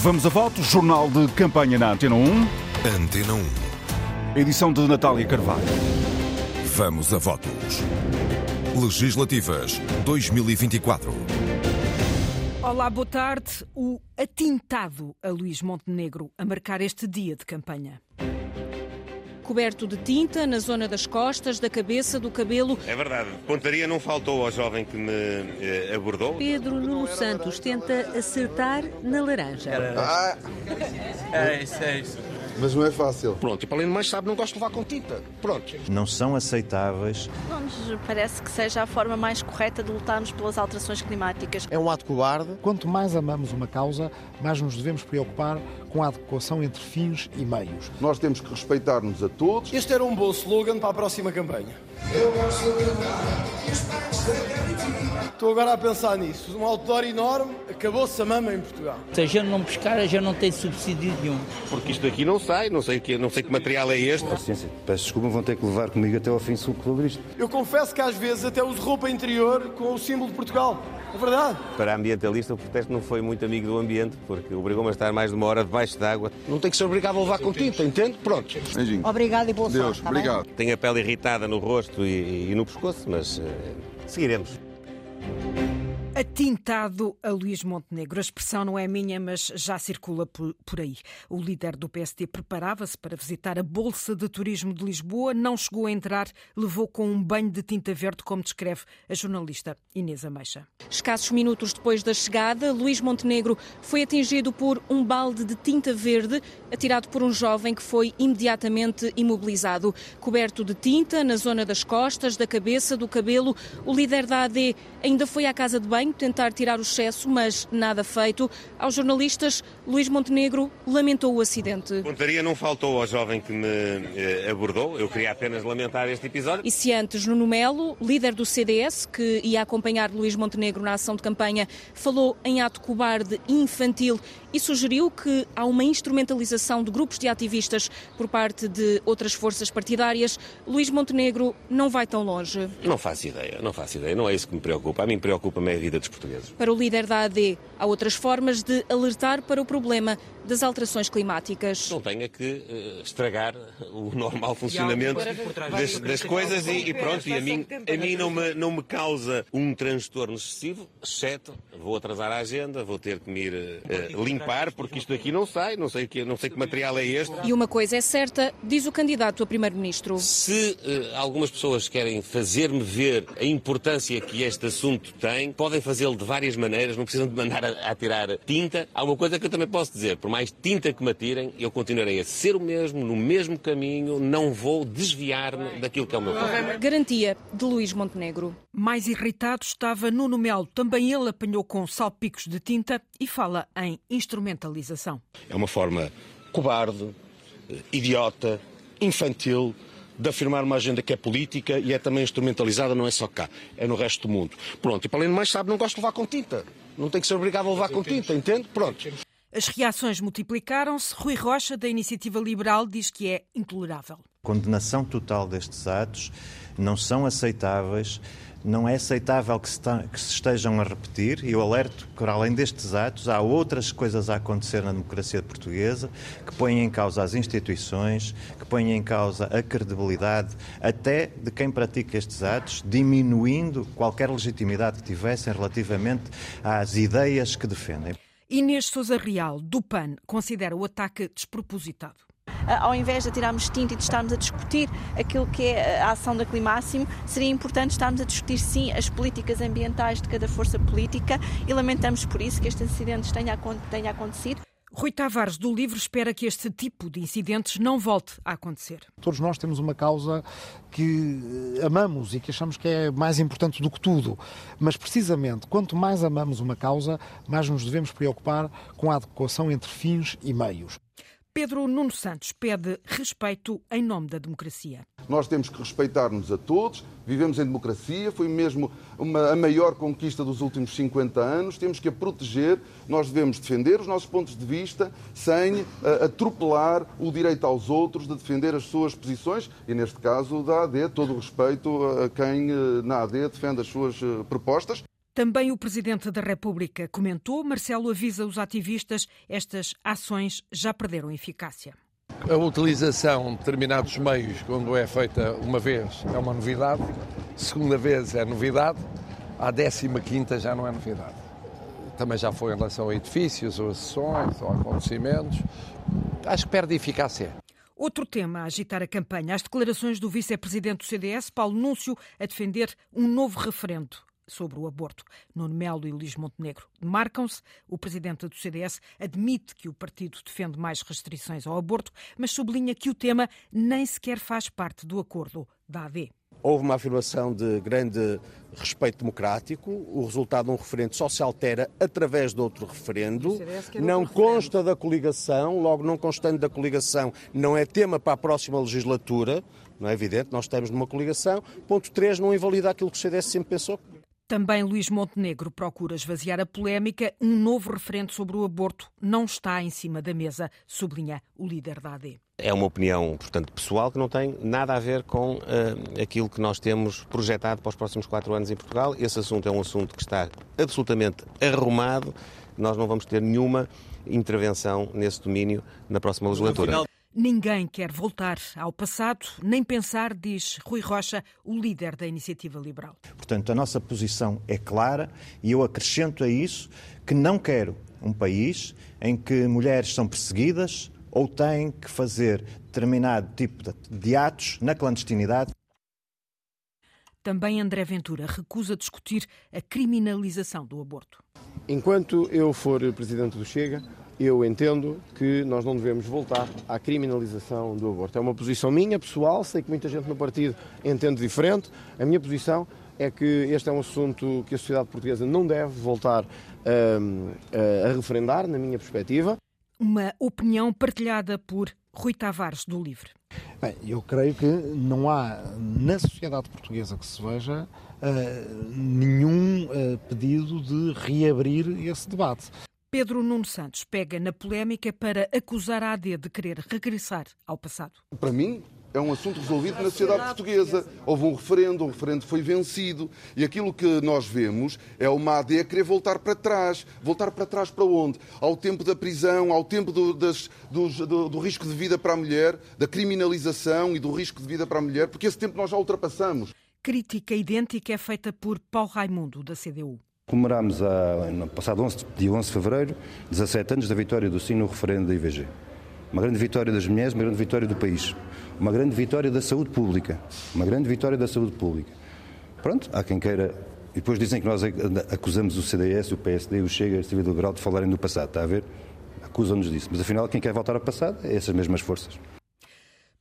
Vamos a voto, jornal de campanha na Antena 1. Antena 1. Edição de Natália Carvalho. Vamos a votos. Legislativas 2024. Olá, boa tarde. O atintado a Luís Montenegro a marcar este dia de campanha. Coberto de tinta na zona das costas, da cabeça, do cabelo. É verdade. Pontaria não faltou ao jovem que me eh, abordou. Pedro Nuno Santos tenta acertar na laranja. Ah, É isso, é isso. mas não é fácil. Pronto, e para além do mais sabe, não gosto de levar com tinta. Pronto. não são aceitáveis. Não nos parece que seja a forma mais correta de lutarmos pelas alterações climáticas. É um ato cobarde. Quanto mais amamos uma causa, mais nos devemos preocupar com a adequação entre fins e meios. Nós temos que respeitar-nos a todos. Este era um bom slogan para a próxima campanha. Estou agora a pensar nisso. Um outdoor enorme, acabou-se a mama em Portugal. Se a gente não pescar, a gente não tem subsídio nenhum. Porque isto aqui não sai, não sei que, não sei que material é este. Paciência, peço desculpa, vão ter que levar comigo até ao fim isto. Eu confesso que às vezes até uso roupa interior com o símbolo de Portugal. É verdade. Para a ambientalista, o protesto não foi muito amigo do ambiente, porque obrigou-me a estar mais de uma hora debaixo d'água. Não tem que ser obrigado a levar com tinta, entende? Pronto. Beijinho. Obrigado e boa Deus, sorte. tá bem? obrigado. Tenho a pele irritada no rosto e, e no pescoço, mas eh, seguiremos. Atintado a Luís Montenegro. A expressão não é minha, mas já circula por, aí. O líder do PSD preparava-se para visitar a Bolsa de Turismo de Lisboa, não chegou a entrar, levou com um banho de tinta verde, como descreve a jornalista Inês Ameixa. Escassos minutos depois da chegada, Luís Montenegro foi atingido por um balde de tinta verde atirado por um jovem que foi imediatamente imobilizado. Coberto de tinta na zona das costas, da cabeça, do cabelo, o líder da AD ainda foi à casa de banho tentar tirar o excesso, mas nada feito. Aos jornalistas, Luís Montenegro lamentou o acidente. Pontaria não faltou ao jovem que me eh, abordou. Eu queria apenas lamentar este episódio. E se antes Nuno Melo, líder do CDS, que ia acompanhar Luís Montenegro na ação de campanha, falou em ato cobarde infantil e sugeriu que há uma instrumentalização de grupos de ativistas por parte de outras forças partidárias, Luís Montenegro não vai tão longe. Não faço ideia, não faço ideia. Não é isso que me preocupa. A mim preocupa-me a vida dos portugueses. Para o líder da AD, há outras formas de alertar para o problema das alterações climáticas. Não tenha que eh, estragar o normal funcionamento das, das coisas e, e pronto, e a mim, a mim não, me, não me causa um transtorno excessivo, exceto vou atrasar a agenda, vou ter que me ir eh, limpar, porque isto aqui não sai, não sei, que, não sei que material é este. E uma coisa é certa, diz o candidato a primeiro-ministro. Se eh, algumas pessoas querem fazer-me ver a importância que este assunto tem, podem fazê-lo de várias maneiras, não precisam de mandar a, a tirar tinta. Há uma coisa que eu também posso dizer, por mais tinta que me atirem, eu continuarei a ser o mesmo, no mesmo caminho, não vou desviar-me daquilo que é o meu papel. Garantia de Luís Montenegro. Mais irritado estava Nuno Melo. Também ele apanhou com salpicos de tinta e fala em instrumentalização. É uma forma cobarde, eh, idiota, infantil de afirmar uma agenda que é política e é também instrumentalizada, não é só cá, é no resto do mundo. Pronto, e para além do mais sabe, não gosto de levar com tinta. Não tem que ser obrigado a levar com tinta, entende? Pronto. As reações multiplicaram-se. Rui Rocha, da Iniciativa Liberal, diz que é intolerável. Condenação total destes atos não são aceitáveis. Não é aceitável que se, que se estejam a repetir, e eu alerto que, além destes atos, há outras coisas a acontecer na democracia portuguesa que põem em causa as instituições, que põem em causa a credibilidade até de quem pratica estes atos, diminuindo qualquer legitimidade que tivessem relativamente às ideias que defendem. Inês Souza Real, do PAN, considera o ataque despropositado. Ah, Ao invés de tirarmos tinta e de estarmos a discutir aquilo que é a ação da Climáximo, seria importante estarmos a discutir sim as políticas ambientais de cada força política e lamentamos por isso que este incidente tenha acontecido. Rui Tavares, do Livro, espera que este tipo de incidentes não volte a acontecer. Todos nós temos uma causa que eh, amamos e que achamos que é mais importante do que tudo. Mas, precisamente, quanto mais amamos uma causa, mais nos devemos preocupar com a adequação entre fins e meios. Pedro Nuno Santos pede respeito em nome da democracia. Nós temos que respeitar-nos a todos, vivemos em democracia, foi mesmo uma, a maior conquista dos últimos 50 anos, temos que a proteger, nós devemos defender os nossos pontos de vista sem ah, atropelar o direito aos outros de defender as suas posições e, neste caso, da AD, todo o respeito a quem eh, na AD defende as suas eh, propostas. Também o Presidente da República comentou. Marcelo avisa os ativistas: estas ações já perderam eficácia. A utilização de determinados meios, quando é feita uma vez, é uma novidade, segunda vez é novidade, à décima quinta já não é novidade. Também já foi em relação a edifícios, ou a sessões, ou a acontecimentos. Acho que perde eficácia. Outro tema a agitar a campanha: as declarações do vice-presidente do CDS, Paulo Núncio, a defender um novo referendo sobre o aborto. Nuno Melo e Luís Montenegro marcam-se. O presidente do CDS admite que o partido defende mais restrições ao aborto, mas sublinha que o tema nem sequer faz parte do acordo da AD. Houve uma afirmação de grande respeito democrático. O resultado de um referendo só se altera através de outro referendo. Não consta referendo. da coligação, logo não constando da coligação, não é tema para a próxima legislatura. Não é evidente, nós estamos numa coligação. Ponto 3, não invalida aquilo que o CDS sempre pensou. Também Luís Montenegro procura esvaziar a polémica. Um novo referendo sobre o aborto não está em cima da mesa, sublinha o líder da AD. É uma opinião, portanto, pessoal que não tem nada a ver com uh, aquilo que nós temos projetado para os próximos quatro anos em Portugal. Esse assunto é um assunto que está absolutamente arrumado. Nós não vamos ter nenhuma intervenção nesse domínio na próxima legislatura. Ninguém quer voltar ao passado, nem pensar, diz Rui Rocha, o líder da Iniciativa Liberal. Portanto, a nossa posição é clara e eu acrescento a isso que não quero um país em que mulheres são perseguidas ou têm que fazer determinado tipo de atos na clandestinidade. Também André Ventura recusa discutir a criminalização do aborto. Enquanto eu for presidente do Chega, eu entendo que nós não devemos voltar à criminalização do aborto. É uma posição minha, pessoal, sei que muita gente no partido entende diferente. A minha posição é que este é um assunto que a sociedade portuguesa não deve voltar a, a referendar, na minha perspectiva. Uma opinião partilhada por Rui Tavares, do Livre. Bem, eu creio que não há na sociedade portuguesa que se veja uh, nenhum uh, pedido de reabrir esse debate. Pedro Nuno Santos pega na polémica para acusar a AD de querer regressar ao passado. Para mim, é um assunto resolvido na sociedade portuguesa. Houve um referendo, o referendo foi vencido. E aquilo que nós vemos é uma AD a querer voltar para trás. Voltar para trás para onde? Ao tempo da prisão, ao tempo do, das, do, do, do risco de vida para a mulher, da criminalização e do risco de vida para a mulher, porque esse tempo nós já ultrapassamos. Crítica idêntica é feita por Paulo Raimundo, da CDU. Comemorámos no passado 11, dia 11 de fevereiro 17 anos da vitória do sim no referendo da IVG. Uma grande vitória das mulheres, uma grande vitória do país. Uma grande vitória da saúde pública. Uma grande vitória da saúde pública. Pronto, há quem queira. E depois dizem que nós acusamos o CDS, o PSD e o Chega, a Civil Liberal de falarem do passado. Está a ver? Acusam-nos disso. Mas afinal, quem quer voltar ao passado é essas mesmas forças.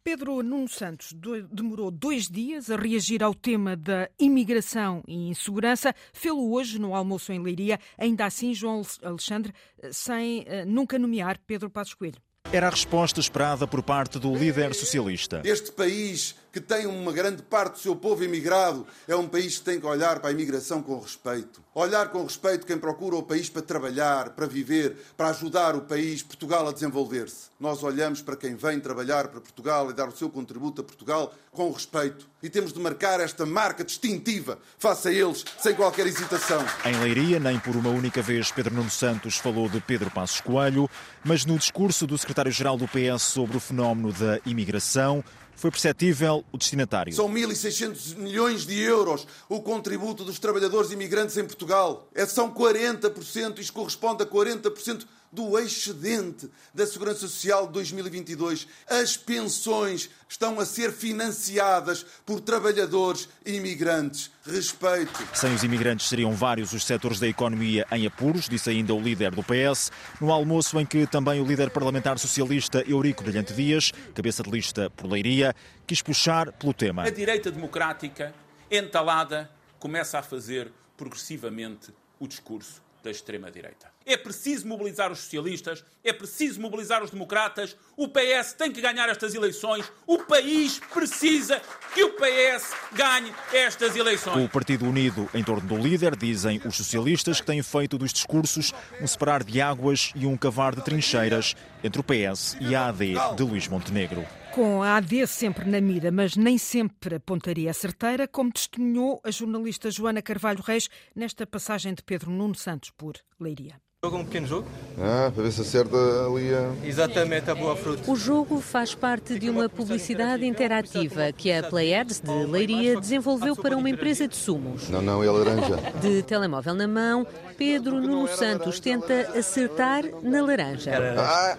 Pedro Nuno Santos demorou dois dias a reagir ao tema da imigração e insegurança. Fê-lo hoje no almoço em Leiria, ainda assim, João Alexandre, sem uh, nunca nomear Pedro Passos Coelho. Era a resposta esperada por parte do líder socialista. Este país que tem uma grande parte do seu povo imigrado, é um país que tem que olhar para a imigração com respeito. Olhar com respeito quem procura o país para trabalhar, para viver, para ajudar o país, Portugal, a desenvolver-se. Nós olhamos para quem vem trabalhar para Portugal e dar o seu contributo a Portugal com respeito. E temos de marcar esta marca distintiva face a eles, sem qualquer hesitação. Em Leiria, nem por uma única vez Pedro Nuno Santos falou de Pedro Passos Coelho, mas no discurso do secretário-geral do PS sobre o fenómeno da imigração, foi perceptível o destinatário. São 1.600 milhões de euros o contributo dos trabalhadores imigrantes em Portugal. É, são 40%, isto corresponde a 40% do excedente da Segurança Social de 2022. As pensões estão a ser financiadas por trabalhadores imigrantes. Respeito. Sem os imigrantes seriam vários os setores da economia em apuros, disse ainda o líder do PS, no almoço em que também o líder parlamentar socialista Eurico Brilhante Dias, cabeça de lista por Leiria, quis puxar pelo tema. A direita democrática, entalada, começa a fazer progressivamente o discurso da extrema-direita. É preciso mobilizar os socialistas, é preciso mobilizar os democratas. O PS tem que ganhar estas eleições. O país precisa que o PS ganhe estas eleições. O Partido Unido em torno do líder, dizem os socialistas, que têm feito dos discursos um separar de águas e um cavar de trincheiras entre o PS e a AD de Luís Montenegro. Com a AD sempre na mira, mas nem sempre a pontaria certeira, como testemunhou a jornalista Joana Carvalho Reis nesta passagem de Pedro Nuno Santos por Leiria. Jogo um pequeno jogo? Ah, para ver se acerta ali a... Exatamente, a boa fruta. O jogo faz parte de uma publicidade interativa que a Players de Leiria desenvolveu para uma empresa de sumos. Não, não, é laranja. De telemóvel na mão, Pedro Nuno Santos tenta acertar na laranja. Ah,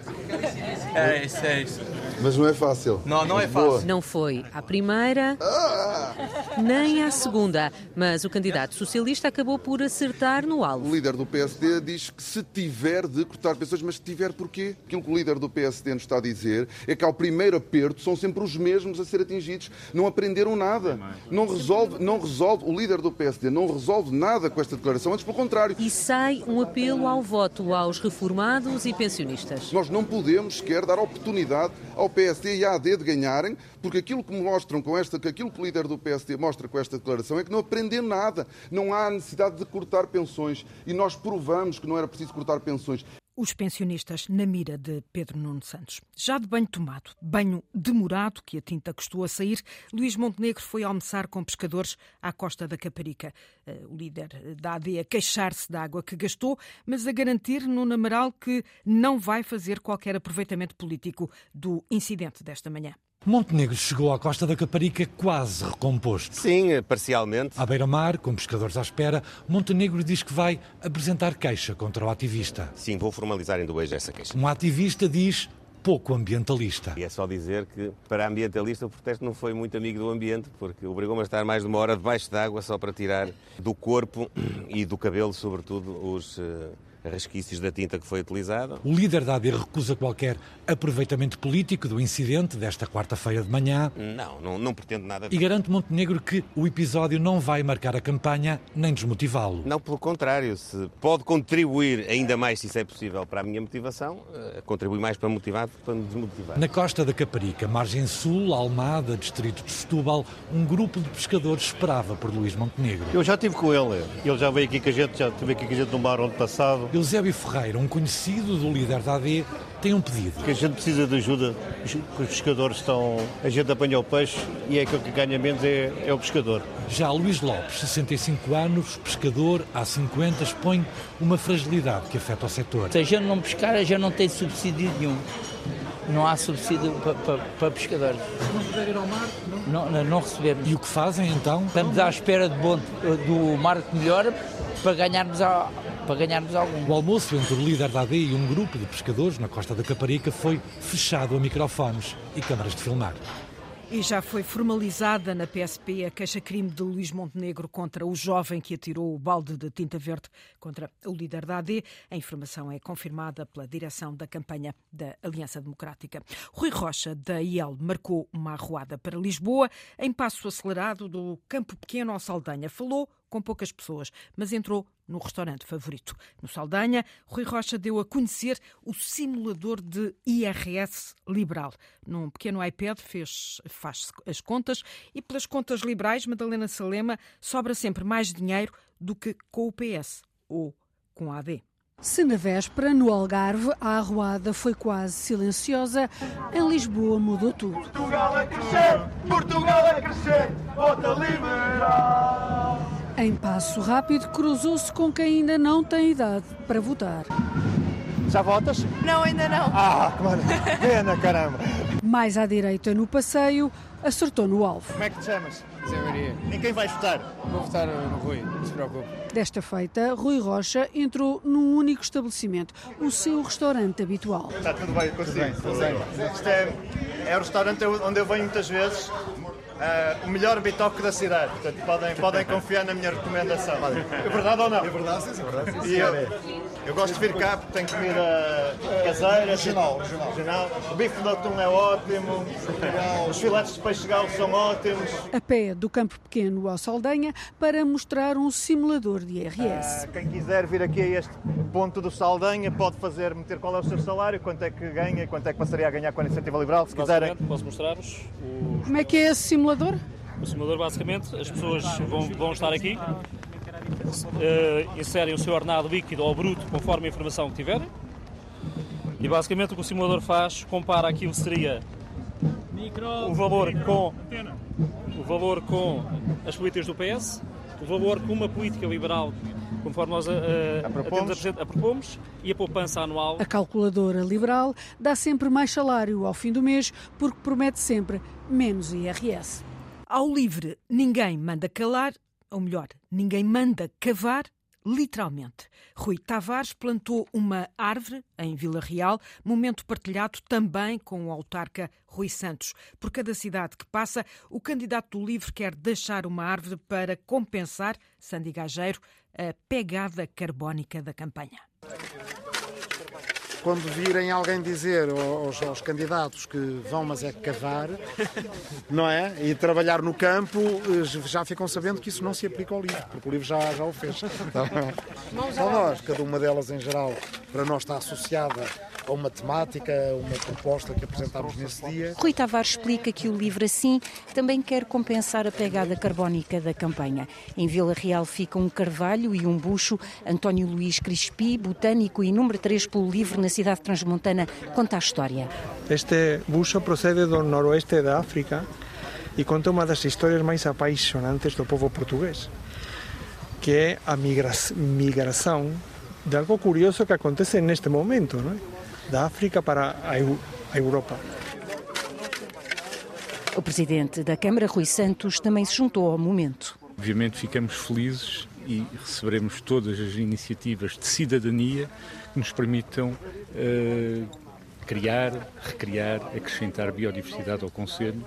É isso, é isso. Mas não é fácil. Não, não é fácil. Não foi à primeira, nem à segunda, mas o candidato socialista acabou por acertar no O alvo. líder do PSD diz que se tiver de cortar pessoas, mas se tiver porquê? Aquilo que o líder do PSD nos está a dizer é que ao primeiro aperto são sempre os mesmos a ser atingidos. Não aprenderam nada. Não resolve, não resolve, o líder do PSD não resolve nada com esta declaração, antes pelo contrário. E sai um apelo ao voto aos reformados e pensionistas. Nós não podemos sequer dar oportunidade ao PSD e à AD de ganharem, porque aquilo que mostram com esta, que aquilo que o líder do PSD mostra com esta declaração é que não aprenderam nada. Não há necessidade de cortar pensões. E nós provamos que não era preciso cortar pensões. Os pensionistas na mira de Pedro Nuno Santos. Já de banho tomado, banho demorado, que a tinta custou a sair, Luís Montenegro foi almoçar com pescadores à costa da Caparica. Eh, O líder da AD a queixar-se da água que gastou, mas a garantir no Amaral que não vai fazer qualquer aproveitamento político do incidente desta manhã. Montenegro chegou à costa da Caparica quase recomposto. Sim, parcialmente. À beira-mar, com pescadores à espera, Montenegro diz que vai apresentar queixa contra o ativista. Sim, vou formalizar ainda hoje essa queixa. Um ativista diz pouco ambientalista. E é só dizer que, para ambientalista, o protesto não foi muito amigo do ambiente, porque obrigou-me a estar mais de uma hora debaixo d'água só para tirar do corpo e do cabelo, sobretudo, os eh, resquícios da tinta que foi utilizada. O líder da AD recusa qualquer aproveitamento político do incidente desta quarta-feira de manhã Não, não, não pretendo nada. e garante Montenegro que o episódio não vai marcar a campanha nem desmotivá-lo. Não, pelo contrário, se pode contribuir ainda mais, se isso é possível, para a minha motivação, eh, contribui mais para motivar do que para me desmotivar. Na costa da Caparica, margem sul, Almada, distrito de Setúbal, um grupo de pescadores esperava por Luís Montenegro. Eu já estive com ele. Ele já veio aqui com a gente, já estive aqui com a gente no mar ano passado. Eusébio Ferreira, um conhecido do líder da AD, tem um pedido. Que a gente precisa de ajuda, os os pescadores estão. A gente apanha o peixe e é aquele que ganha menos é, é o pescador. Já Luís Lopes, 65 anos, pescador, há 50, expõe uma fragilidade que afeta o setor. Se a gente não pescar, a gente não tem subsídio nenhum. Não há subsídio para, para, para pescadores. Não puder ir ao mar? Não, não, não recebemos. E o que fazem então? Estamos à espera de bom, do mar que melhora para ganharmos, a, para ganharmos algum. O almoço entre o líder da AD e um grupo de pescadores na costa da Caparica foi fechado a microfones e câmaras de filmar. E já foi formalizada na PSP a queixa-crime de Luís Montenegro contra o jovem que atirou o balde de tinta verde contra o líder da AD. A informação é confirmada pela direção da campanha da Aliança Democrática. Rui Rocha, da IEL, marcou uma arruada para Lisboa em passo acelerado do Campo Pequeno ao Saldanha. Falou com poucas pessoas, mas entrou no restaurante favorito. No Saldanha, Rui Rocha deu a conhecer o simulador de IRS liberal. Num pequeno iPad fez, faz as contas e pelas contas liberais, Madalena Salema sobra sempre mais dinheiro do que com o PS ou com a AD. Se na véspera, no Algarve, a arruada foi quase silenciosa, em Lisboa mudou tudo. Portugal a crescer, Portugal a crescer, vota liberal. Em passo rápido, cruzou-se com quem ainda não tem idade para votar. Já votas? Não, ainda não. Ah, que maravilha. Pena, caramba. Mais à direita no passeio, acertou no alvo. Como é que te chamas? Zé Maria. Em quem vais votar? Vou votar no Rui, não se preocupe. Desta feita, Rui Rocha entrou num único estabelecimento, o seu restaurante habitual. Está tudo bem consigo? Tudo bem, tudo bem. Isto é, é o restaurante onde eu venho muitas vezes. uh, o melhor bitoque da cidade. Portanto, podem, podem confiar na minha recomendação. É verdade ou não? É verdade, sim, é verdade. Sim, eu, eu gosto de vir cá porque tem comida caseira. Regional, regional. regional. O bife de atum é ótimo. Os filetes de peixe galo são ótimos. A pé do Campo Pequeno ao Saldanha para mostrar um simulador de IRS. Uh, quem quiser vir aqui a este ponto do Saldanha pode fazer, meter qual é o seu salário, quanto é que ganha, quanto é que passaria a ganhar com a iniciativa liberal, se quiserem. Posso mostrar-vos? Os... Como é que é esse simulador? O simulador, basicamente, as pessoas vão, vão estar aqui, uh, inserem o seu ordenado líquido ou bruto conforme a informação que tiverem. E basicamente o que o simulador faz, compara aquilo que seria o valor com o valor com as políticas do PS, o valor com uma política liberal conforme nós a, a, propomos. a, a propomos e a poupança anual. A calculadora liberal dá sempre mais salário ao fim do mês porque promete sempre menos IRS. Ao livre, ninguém manda calar, ou melhor, ninguém manda cavar literalmente. Rui Tavares plantou uma árvore em Vila Real, momento partilhado também com o autarca Rui Santos. Por cada cidade que passa, o candidato do LIVRE quer deixar uma árvore para compensar, Sandy Gageiro, a pegada carbónica da campanha quando virem alguém dizer aos, aos, candidatos que vão, mas é cavar, não é? E trabalhar no campo, eh, já ficam sabendo que isso não se aplica ao livro, porque o livro já, já o fez. Então, nós, cada uma delas em geral, para nós está associada a uma temática, uma proposta que apresentámos nesse dia. Rui Tavares explica que o livro assim também quer compensar a pegada carbónica da campanha. Em Vila Real fica um carvalho e um bucho. António Luís Crispi, botânico e número 3 pelo livro na cidade transmontana, conta a história. Este bucho procede do noroeste da África e conta uma das histórias mais apaixonantes do povo português, que é a migração de algo curioso que acontece neste momento, não é? da África para a Europa. O presidente da Câmara, Rui Santos, também se juntou ao momento. Obviamente ficamos felizes e receberemos todas as iniciativas de cidadania que nos permitam uh, criar, recriar, acrescentar biodiversidade ao Conselho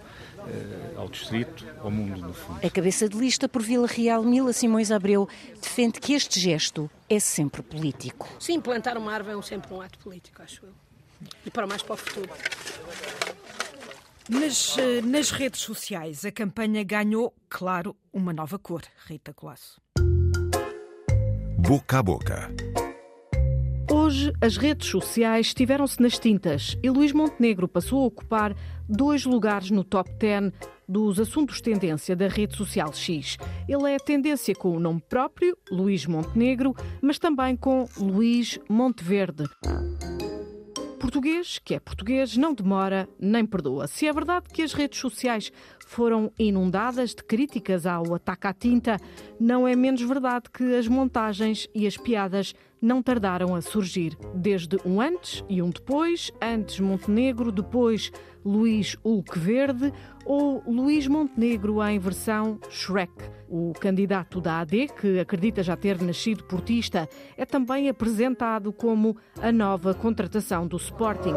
eh, ao distrito, ao mundo, no fundo. A cabeça de lista por Vila Real, Mila Simões Abreu, defende que este gesto é sempre político. Sim, plantar uma árvore é sempre um ato político, acho eu. E para mais para o futuro. Nas, eh, nas redes sociais, a campanha ganhou, claro, uma nova cor. Rita Colasso. Boca a boca. Hoje, as redes sociais estiveram-se nas tintas e Luís Montenegro passou a ocupar dois lugares no top 10 dos assuntos tendência da rede social X. Ele é tendência com o nome próprio, Luís Montenegro, mas também com Luís Monteverde. Português, que é português, não demora nem perdoa. Se é verdade que as redes sociais foram inundadas de críticas ao ataque à tinta, não é menos verdade que as montagens e as piadas não tardaram a surgir. Desde um antes e um depois, antes Montenegro, depois Luís Hulk Verde ou Luís Montenegro em versão Shrek. O candidato da AD, que acredita já ter nascido portista, é também apresentado como a nova contratação do Sporting.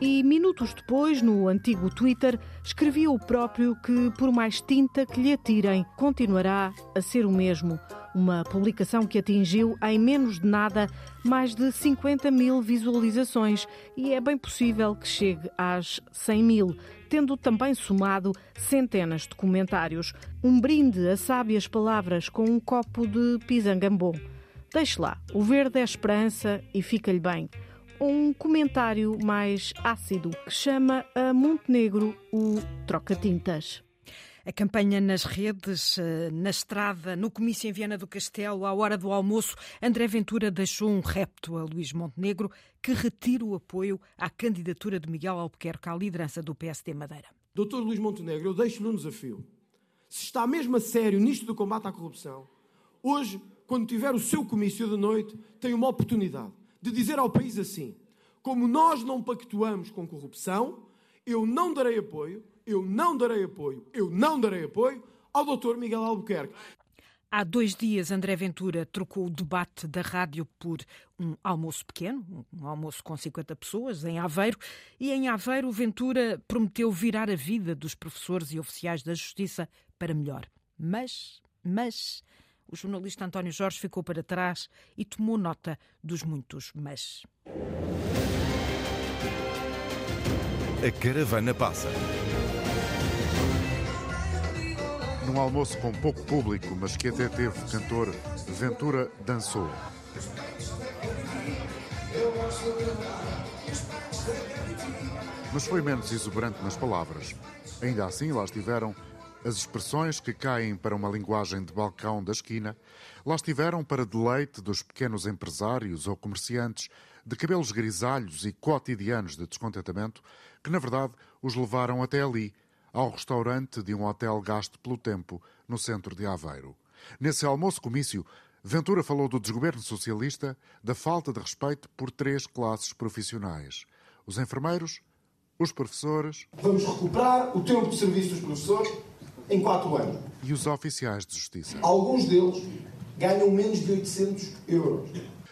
E minutos depois, no antigo Twitter, escrevia o próprio que, por mais tinta que lhe atirem, continuará a ser o mesmo. Uma publicação que atingiu, em menos de nada, mais de 50 mil visualizações e é bem possível que chegue às 100 mil, tendo também somado centenas de comentários. Um brinde a sábias palavras com um copo de pisangambon. Deixe lá, o verde é esperança e fica-lhe bem um comentário mais ácido que chama a Montenegro o troca-tintas. A campanha nas redes, eh, na estrada, no comício em Viana do Castelo, à hora do almoço, André Ventura deixou um repto a Luís Montenegro que retira o apoio à candidatura de Miguel Albuquerque à liderança do PSD Madeira. Doutor Luís Montenegro, eu deixo-lhe um desafio. Se está mesmo a sério nisto do combate à corrupção, hoje, quando tiver o seu comício de noite, tem uma oportunidade de dizer ao país assim: como nós não pactuamos com corrupção, eu não darei apoio, eu não darei apoio, eu não darei apoio ao Dr. Miguel Albuquerque. Há dois dias, André Ventura trocou o debate da rádio por um almoço pequeno, um almoço com 50 pessoas, em Aveiro. E em Aveiro, Ventura prometeu virar a vida dos professores e oficiais da Justiça para melhor. Mas, mas, o jornalista António Jorge ficou para trás e tomou nota dos muitos mas. A caravana passa. Num almoço com pouco público, mas que até teve cantor, Ventura dançou. Mas foi menos exuberante nas palavras. Ainda assim, lá estiveram as expressões que caem para uma linguagem de balcão da esquina, lá estiveram para deleite dos pequenos empresários ou comerciantes de cabelos grisalhos e cotidianos de descontentamento, que na verdade os levaram até ali, ao restaurante de um hotel gasto pelo tempo no centro de Aveiro. Nesse almoço-comício, Ventura falou do desgoverno socialista, da falta de respeito por três classes profissionais: os enfermeiros, os professores. Vamos recuperar o tempo de serviço dos professores em quatro anos. E os oficiais de justiça. Alguns deles ganham menos de 800 euros.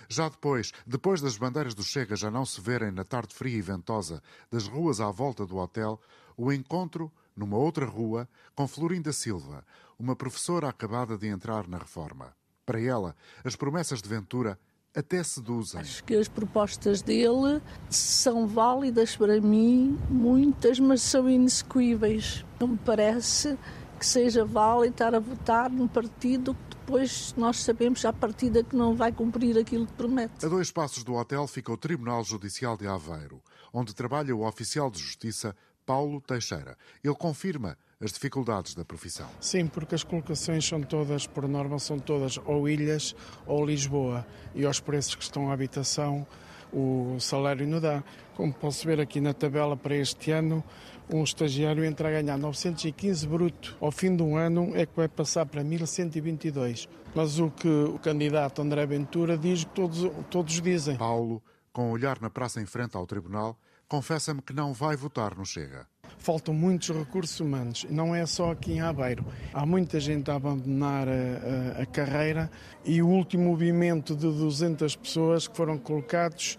Já depois, depois das bandeiras do Chega já não se verem na tarde fria e ventosa das ruas à volta do hotel, o encontro numa outra rua com Florinda Silva, uma professora acabada de entrar na reforma. Para ela, as promessas de Ventura até seduzem. Acho que as propostas dele são válidas para mim, muitas, mas são inexecuíveis. Não me parece que seja válido estar a votar num partido que depois nós sabemos à partida que não vai cumprir aquilo que promete. A dois passos do hotel fica o Tribunal Judicial de Aveiro, onde trabalha o oficial de justiça Paulo Teixeira. Ele confirma as dificuldades da profissão. Sim, porque as colocações são todas, por norma, são todas ou ilhas ou Lisboa. E aos preços que estão à habitação, o salário não dá. Como posso ver aqui na tabela para este ano, um estagiário entra a ganhar 915 bruto. Ao fim de um ano é que vai passar para 1122. Mas o que o candidato André Ventura diz, todos, todos dizem. Paulo, com o olhar na praça em frente ao tribunal, confessa-me que não vai votar no Chega. Faltam muitos recursos humanos, não é só aqui em Aveiro. Há muita gente a abandonar a, a, a carreira e o último movimento de 200 pessoas que foram colocados,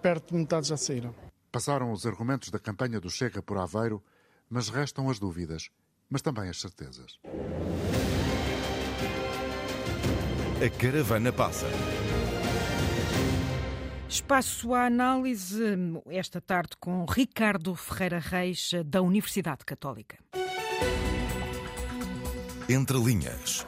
perto de metade já saíram. Passaram os argumentos da campanha do Chega por Aveiro, mas restam as dúvidas, mas também as certezas. A caravana passa. Espaço à análise esta tarde com Ricardo Ferreira Reis, da Universidade Católica. Entre linhas.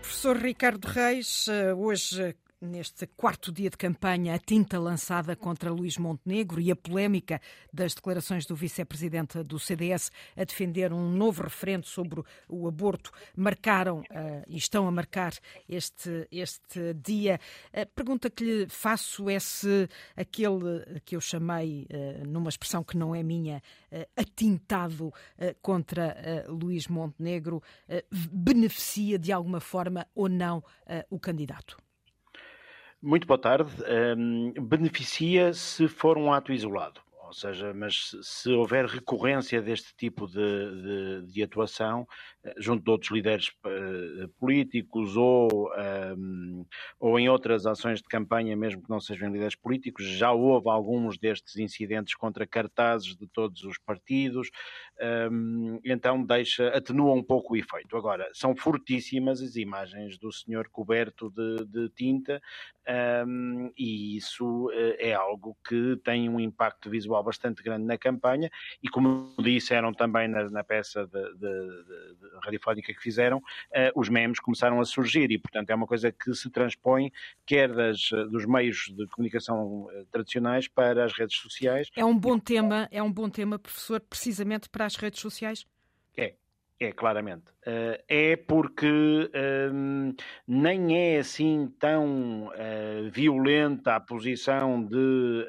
Professor Ricardo Reis, hoje neste quarto dia de campanha, a tinta lançada contra Luís Montenegro e a polémica das declarações do vice-presidente do CDS a defender um novo referendo sobre o aborto marcaram uh, e estão a marcar este, este dia. A pergunta que lhe faço é se aquele que eu chamei, uh, numa expressão que não é minha, uh, atintado contra Luís Montenegro, beneficia de alguma forma ou não o candidato. Muito boa tarde. Um, beneficia se for um ato isolado, ou seja, mas se houver recorrência deste tipo de, de, de atuação, junto de outros líderes uh, políticos ou, um, ou em outras ações de campanha, mesmo que não sejam líderes políticos. Já houve alguns destes incidentes contra cartazes de todos os partidos, um, então deixa, atenua um pouco o efeito. Agora, são fortíssimas as imagens do senhor coberto de, de tinta um, e isso uh, é algo que tem um impacto visual bastante grande na campanha e, como disseram também na, na peça de, de, de radiofónica que fizeram, uh, os memes começaram a surgir e, portanto, é uma coisa que se transpõe quer das, dos meios de comunicação uh, tradicionais para as redes sociais. É um bom tema, é um bom tema, professor, precisamente para as redes sociais? É, é, claramente. Uh, é porque uh, nem é assim tão uh, violenta a posição de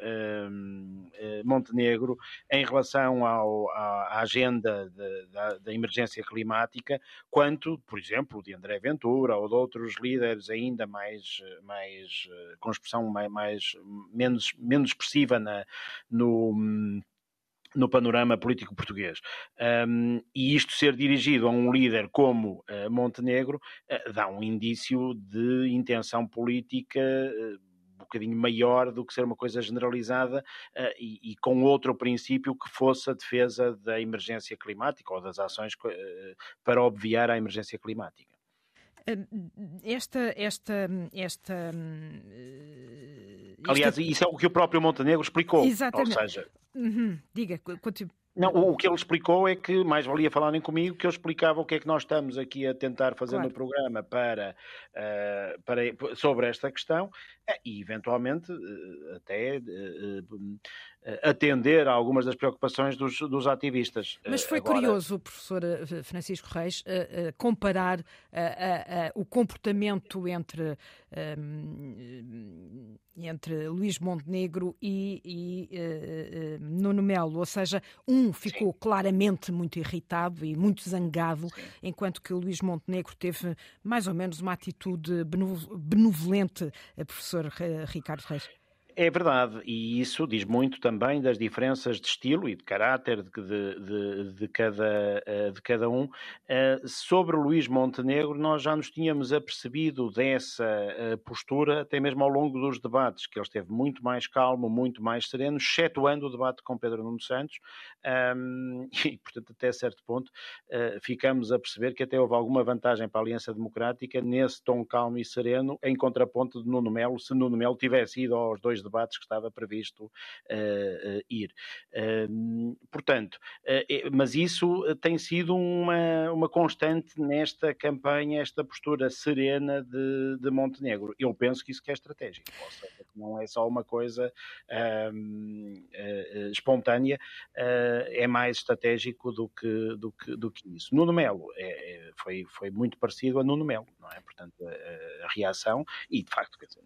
Montenegro em relação ao, à, agenda de, da, da, emergência climática, quanto, por exemplo, de André Ventura ou de outros líderes ainda mais, mais com expressão mais, mais menos, menos expressiva na, no no panorama político português. Um, e isto ser dirigido a um líder como uh, Montenegro uh, dá um indício de intenção política uh, um bocadinho maior do que ser uma coisa generalizada e, e, com outro princípio que fosse a defesa da emergência climática ou das ações para obviar a emergência climática. Esta, esta, esta, Aliás, isso é o que o próprio Montenegro explicou. Exatamente. Ou seja, Uhum. Diga, continue. Não, o que ele explicou é que mais valia falarem comigo, que eu explicava o que é que nós estamos aqui a tentar fazer claro. no programa para, uh, para, sobre esta questão eh, e, eventualmente, uh, até uh, atender a algumas das preocupações dos, dos ativistas. Mas foi Agora... curioso, professor Francisco Reis, comparar o comportamento entre, entre Luís Montenegro e, e Nuno Melo, ou seja, um ficou Sim. claramente muito irritado e muito zangado, Sim. enquanto que Luís Montenegro teve mais ou menos uma atitude benevolente, professor Ricardo Reis. É verdade, e isso diz muito também das diferenças de estilo e de caráter de, de, de, cada, eh, de cada um. Eh, sobre Luís Montenegro, nós já nos tínhamos apercebido dessa eh, postura, até mesmo ao longo dos debates, que ele esteve muito mais calmo, muito mais sereno, excetuando o debate com Pedro Nuno Santos, e, portanto, até certo ponto, ficamos a perceber que até houve alguma vantagem para a Aliança Democrática nesse tom calmo e sereno, em contraponto de Nuno Melo, se Nuno Melo tivesse ido aos dois debates que estava previsto uh, ir. Portanto, mas isso tem sido uma, uma constante nesta campanha, esta postura serena de, de Montenegro. Eu penso que isso que é estratégico, ou seja, não é só uma coisa espontânea, é mais estratégico do que, do que, do que isso. Nuno Melo é, é, foi, foi muito parecido a Nuno Melo, não é? Portanto, a, a reação, e de facto, quer dizer,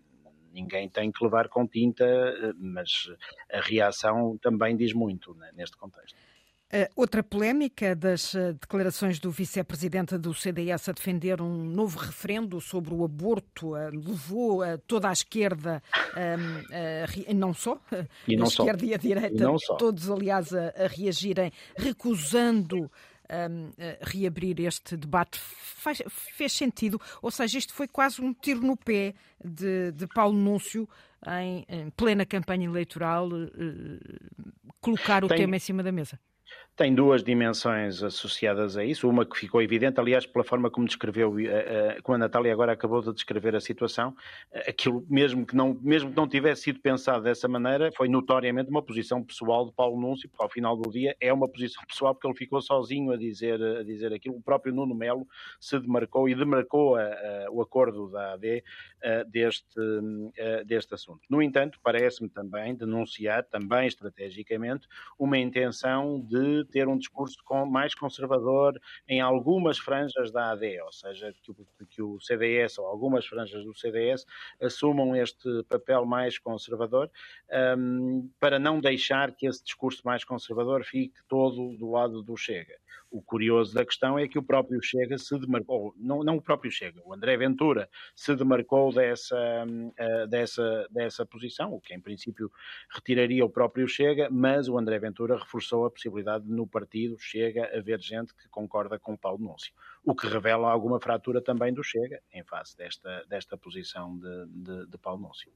ninguém tem que levar com tinta, eh, mas a reação também diz muito né, neste contexto. Uh, outra polémica das uh, declarações do vice-presidente do CDS a defender um novo referendo sobre o aborto levou toda a esquerda, ehm, não só, e não a esquerda só. e a direita, e todos, aliás, a reagirem, recusando um, reabrir este debate faz, fez sentido, ou seja, isto foi quase um tiro no pé de, de Paulo Núncio em, em plena campanha eleitoral uh, colocar o Tem... tema em cima da mesa tem duas dimensões associadas a isso. Uma que ficou evidente, aliás, pela forma como descreveu, eh, eh, como a Natália agora acabou de descrever a situação, eh, aquilo mesmo que não, mesmo que não tivesse sido pensado dessa maneira, foi notoriamente uma posição pessoal de Paulo Núncio, porque ao final do dia é uma posição pessoal, porque ele ficou sozinho a dizer, a dizer aquilo. O próprio Nuno Melo se demarcou e demarcou a, a, o acordo da AD deste, deste assunto. No entanto, parece-me também denunciar, também estrategicamente, uma intenção de ter um discurso mais conservador em algumas franjas da AD, ou seja, que o, que o CDS ou algumas franjas do CDS assumam este papel mais conservador um, para não deixar que esse discurso mais conservador fique todo do lado do Chega. O curioso da questão é que o próprio Chega se demarcou, não, não o próprio Chega, o André Ventura se demarcou dessa, uh, dessa, dessa posição, o que em princípio retiraria o próprio Chega, mas o André Ventura reforçou a possibilidade de no partido Chega haver gente que concorda com Paulo Núncio, o que revela alguma fratura também do Chega em face desta, desta posição de, de, de Paulo Núncio.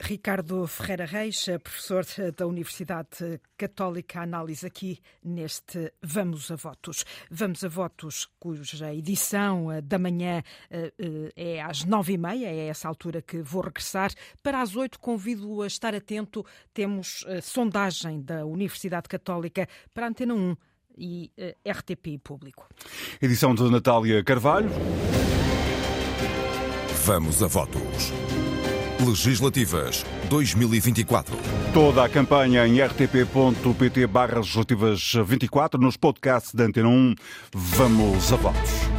Ricardo Ferreira Reis, professor da Universidade Católica, análise aqui neste Vamos a Votos. Vamos a Votos, cuja edição eh, da manhã eh, eh, é às nove e meia, é essa altura que vou regressar. Para as oito, convido-o a estar atento. Temos sondagem da Universidade Católica para a Antena 1 e RTP Público. Edição de Natália Carvalho. Vamos a Votos. Legislativas 2024. Toda a campanha em rtp.pt barra legislativas 24 nos podcasts da Antena 1. Vamos a votos.